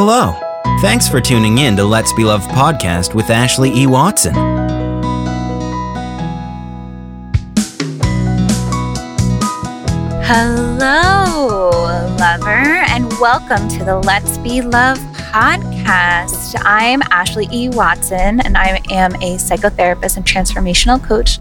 Hello. Thanks for tuning in to Let's Be Loved podcast with Ashley E. Watson. Hello, lover, and welcome to the Let's Be Love podcast. I'm Ashley E. Watson, and I am a psychotherapist and transformational coach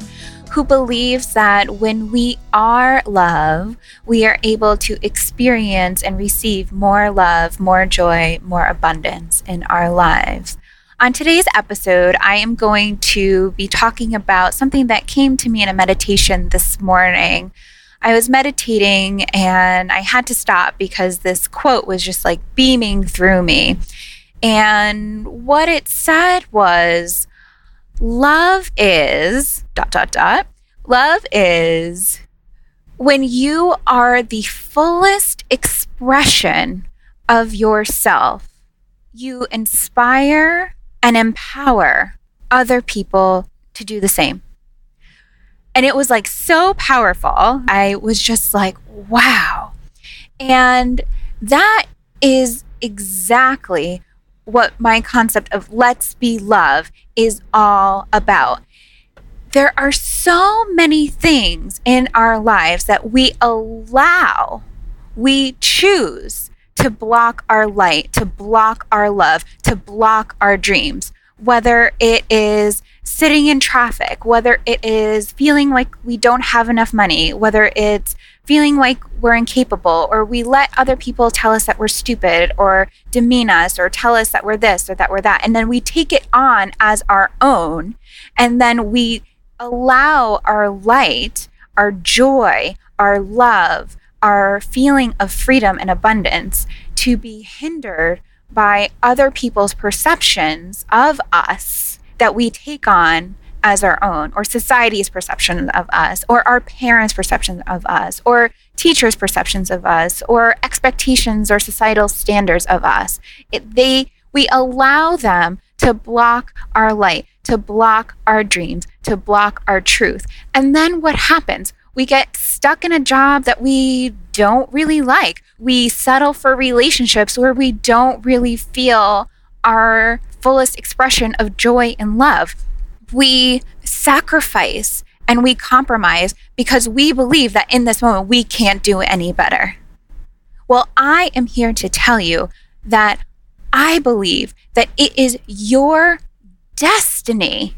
who believes that when we are love, we are able to experience and receive more love, more joy, more abundance in our lives. On today's episode, I am going to be talking about something that came to me in a meditation this morning. I was meditating and I had to stop because this quote was just like beaming through me. And what it said was, Love is dot dot dot. Love is when you are the fullest expression of yourself. You inspire and empower other people to do the same. And it was like so powerful. I was just like, wow. And that is exactly what my concept of let's be love is all about. There are so many things in our lives that we allow, we choose to block our light, to block our love, to block our dreams, whether it is sitting in traffic, whether it is feeling like we don't have enough money, whether it's feeling like we're incapable, or we let other people tell us that we're stupid, or demean us, or tell us that we're this or that we're that. And then we take it on as our own. And then we allow our light, our joy, our love, our feeling of freedom and abundance to be hindered by other people's perceptions of us that we take on as our own, or society's perception of us, or our parents' perception of us, or teachers' perceptions of us, or expectations or societal standards of us. It, they we allow them to block our light, to block our dreams, to block our truth. And then what happens? We get stuck in a job that we don't really like. We settle for relationships where we don't really feel our fullest expression of joy and love. We sacrifice and we compromise because we believe that in this moment we can't do any better. Well, I am here to tell you that I believe that it is your destiny.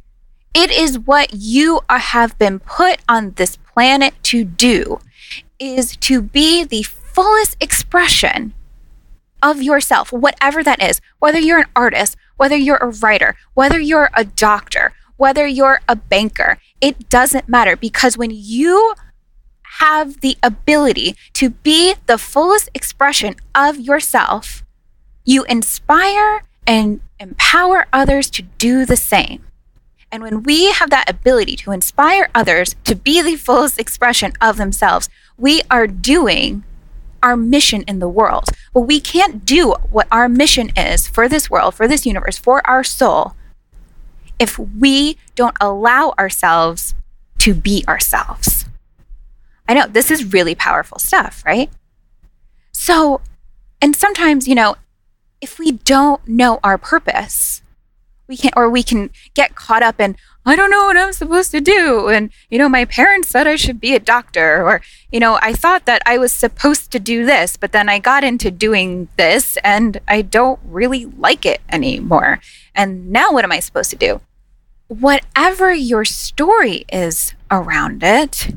It is what you have been put on this planet to do is to be the fullest expression of yourself, whatever that is, whether you're an artist, whether you're a writer, whether you're a doctor, whether you're a banker, it doesn't matter because when you have the ability to be the fullest expression of yourself, you inspire and empower others to do the same. And when we have that ability to inspire others to be the fullest expression of themselves, we are doing our mission in the world. But we can't do what our mission is for this world, for this universe, for our soul, if we don't allow ourselves to be ourselves. I know this is really powerful stuff, right? So, and sometimes, you know, if we don't know our purpose, we can or we can get caught up in I don't know what I'm supposed to do. And, you know, my parents said I should be a doctor. Or, you know, I thought that I was supposed to do this, but then I got into doing this and I don't really like it anymore. And now what am I supposed to do? Whatever your story is around it,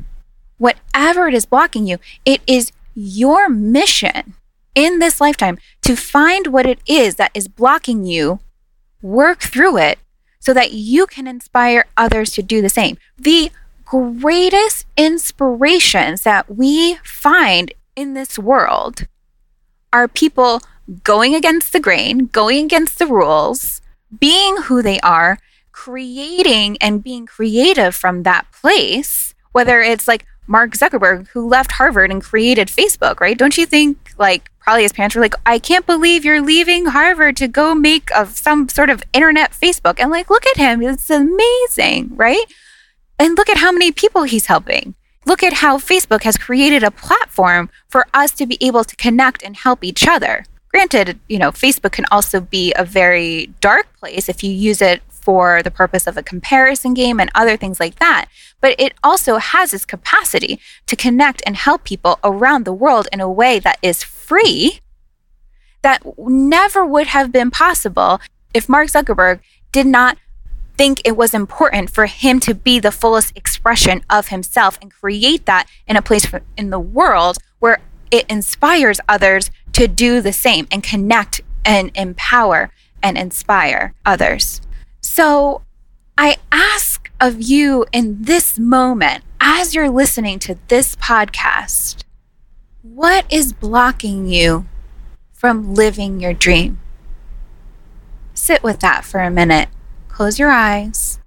whatever it is blocking you, it is your mission in this lifetime to find what it is that is blocking you, work through it, so that you can inspire others to do the same. The greatest inspirations that we find in this world are people going against the grain, going against the rules, being who they are, creating and being creative from that place, whether it's like Mark Zuckerberg, who left Harvard and created Facebook, right? Don't you think like probably his parents were like, I can't believe you're leaving Harvard to go make some sort of internet Facebook. And like, look at him. It's amazing, right? And look at how many people he's helping. Look at how Facebook has created a platform for us to be able to connect and help each other. Granted, you know, Facebook can also be a very dark place if you use it for the purpose of a comparison game and other things like that. But it also has its capacity to connect and help people around the world in a way that is free that never would have been possible if Mark Zuckerberg did not think it was important for him to be the fullest expression of himself and create that in a place in the world where it inspires others to do the same and connect and empower and inspire others. So I ask of you in this moment, as you're listening to this podcast, what is blocking you from living your dream? Sit with that for a minute. Close your eyes.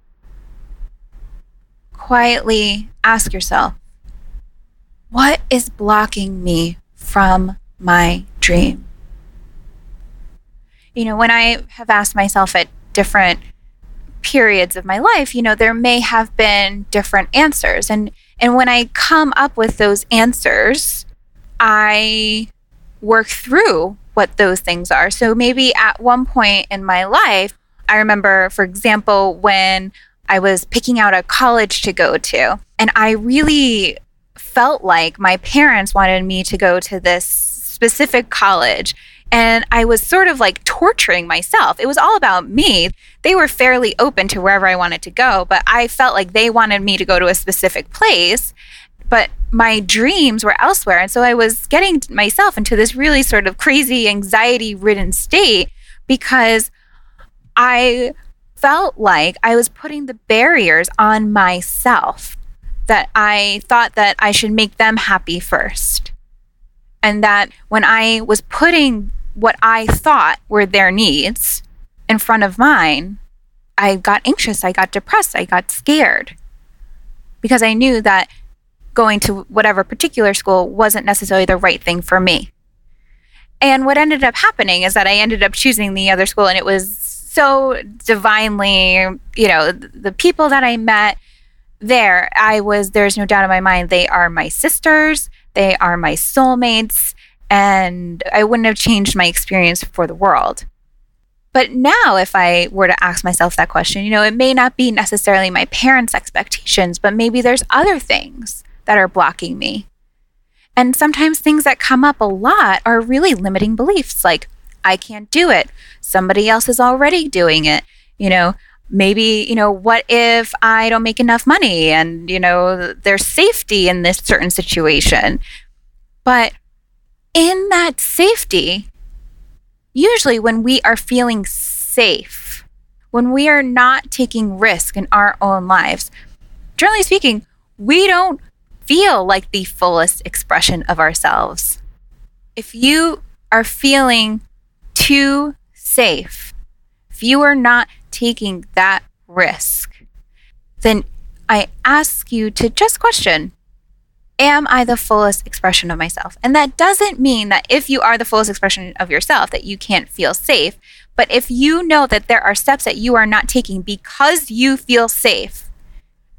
Quietly ask yourself, what is blocking me from my dream? You know, when I have asked myself at different periods of my life, you know, there may have been different answers. And and when I come up with those answers, I work through what those things are. So maybe at one point in my life, I remember, for example, when I was picking out a college to go to, and I really felt like my parents wanted me to go to this specific college. And I was sort of like torturing myself. It was all about me. They were fairly open to wherever I wanted to go, but I felt like they wanted me to go to a specific place. But my dreams were elsewhere. And so I was getting myself into this really sort of crazy, anxiety ridden state because I felt like I was putting the barriers on myself that I thought that I should make them happy first. And that when I was putting what I thought were their needs in front of mine, I got anxious, I got depressed, I got scared because I knew that going to whatever particular school wasn't necessarily the right thing for me. And what ended up happening is that I ended up choosing the other school, and it was so divinely, you know, the people that I met there, I was, there's no doubt in my mind, they are my sisters, they are my soulmates, and I wouldn't have changed my experience for the world. But now, if I were to ask myself that question, you know, it may not be necessarily my parents' expectations, but maybe there's other things that are blocking me. And sometimes things that come up a lot are really limiting beliefs like, I can't do it. Somebody else is already doing it. You know, maybe, you know, what if I don't make enough money and, you know, there's safety in this certain situation. But in that safety, usually when we are feeling safe, when we are not taking risk in our own lives, generally speaking, we don't feel like the fullest expression of ourselves. If you are feeling too safe, if you are not taking that risk, then I ask you to just question Am I the fullest expression of myself? And that doesn't mean that if you are the fullest expression of yourself, that you can't feel safe. But if you know that there are steps that you are not taking because you feel safe,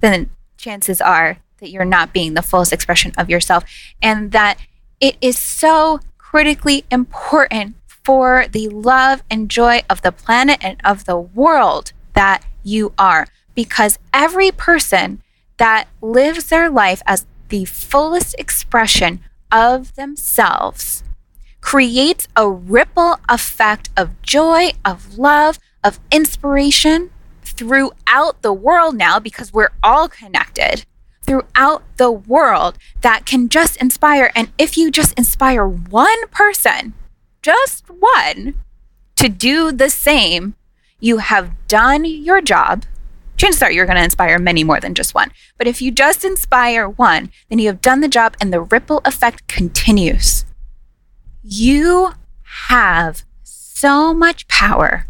then chances are that you're not being the fullest expression of yourself. And that it is so critically important for the love and joy of the planet and of the world that you are. Because every person that lives their life as the fullest expression of themselves creates a ripple effect of joy, of love, of inspiration throughout the world now because we're all connected throughout the world that can just inspire. And if you just inspire one person, just one, to do the same, you have done your job. Chances are you're going to inspire many more than just one. But if you just inspire one, then you have done the job and the ripple effect continues. You have so much power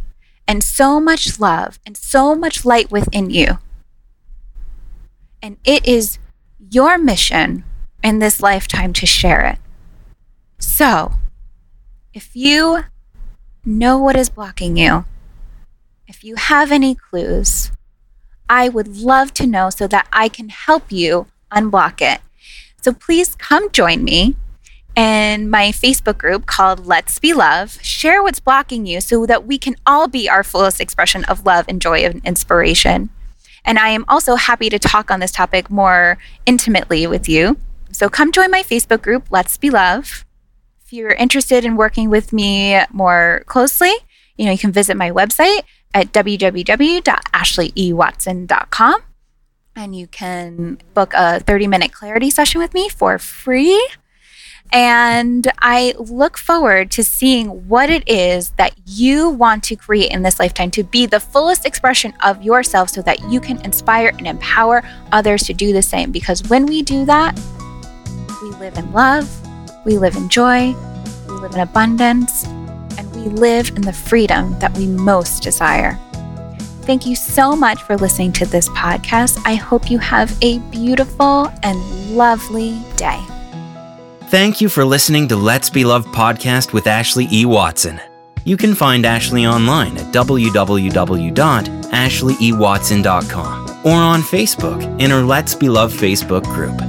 and so much love and so much light within you. And it is your mission in this lifetime to share it. So, if you know what is blocking you, if you have any clues, I would love to know so that I can help you unblock it. So please come join me in my Facebook group called Let's Be Love. Share what's blocking you so that we can all be our fullest expression of love and joy and inspiration. And I am also happy to talk on this topic more intimately with you. So come join my Facebook group, Let's Be Love. If you're interested in working with me more closely, you know, you can visit my website at www.ashleyeWatson.com and you can book a 30 minute clarity session with me for free. And I look forward to seeing what it is that you want to create in this lifetime to be the fullest expression of yourself so that you can inspire and empower others to do the same. Because when we do that, we live in love, we live in joy, we live in abundance, live in the freedom that we most desire. Thank you so much for listening to this podcast. I hope you have a beautiful and lovely day. Thank you for listening to Let's Be Love podcast with Ashley E. Watson. You can find Ashley online at www.ashleyeWatson.com or on Facebook in her Let's Be Love Facebook group.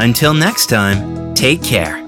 Until next time, take care.